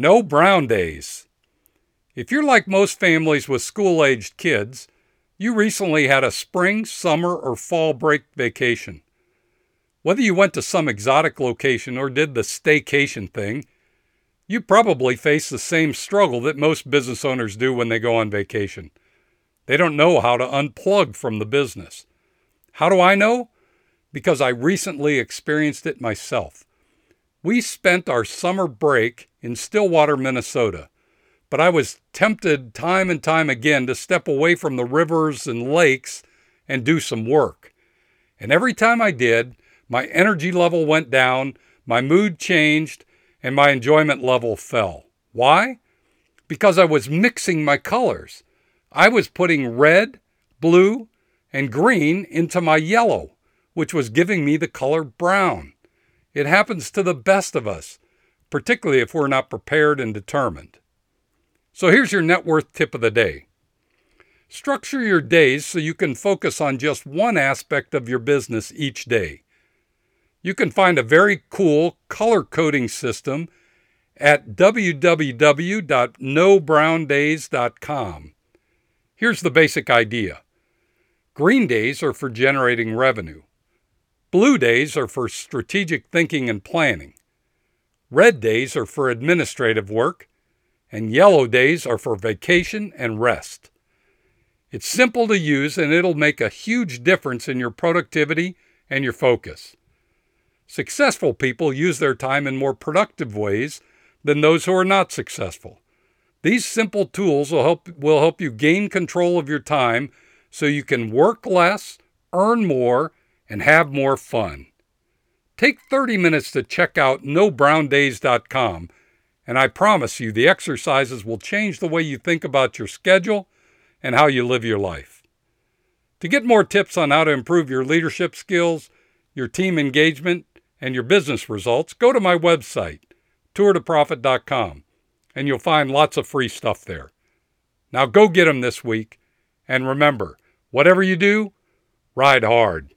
No brown days. If you're like most families with school aged kids, you recently had a spring, summer, or fall break vacation. Whether you went to some exotic location or did the staycation thing, you probably face the same struggle that most business owners do when they go on vacation. They don't know how to unplug from the business. How do I know? Because I recently experienced it myself. We spent our summer break in Stillwater, Minnesota, but I was tempted time and time again to step away from the rivers and lakes and do some work. And every time I did, my energy level went down, my mood changed, and my enjoyment level fell. Why? Because I was mixing my colors. I was putting red, blue, and green into my yellow, which was giving me the color brown. It happens to the best of us, particularly if we're not prepared and determined. So here's your net worth tip of the day. Structure your days so you can focus on just one aspect of your business each day. You can find a very cool color coding system at www.nobrowndays.com. Here's the basic idea green days are for generating revenue, blue days are for strategic thinking and planning, red days are for administrative work, and yellow days are for vacation and rest. It's simple to use and it'll make a huge difference in your productivity and your focus. Successful people use their time in more productive ways than those who are not successful. These simple tools will help, will help you gain control of your time so you can work less, earn more, and have more fun. Take 30 minutes to check out nobrowndays.com, and I promise you the exercises will change the way you think about your schedule and how you live your life. To get more tips on how to improve your leadership skills, your team engagement, and your business results, go to my website, tourtoprofit.com, and you'll find lots of free stuff there. Now go get them this week, and remember, whatever you do, ride hard.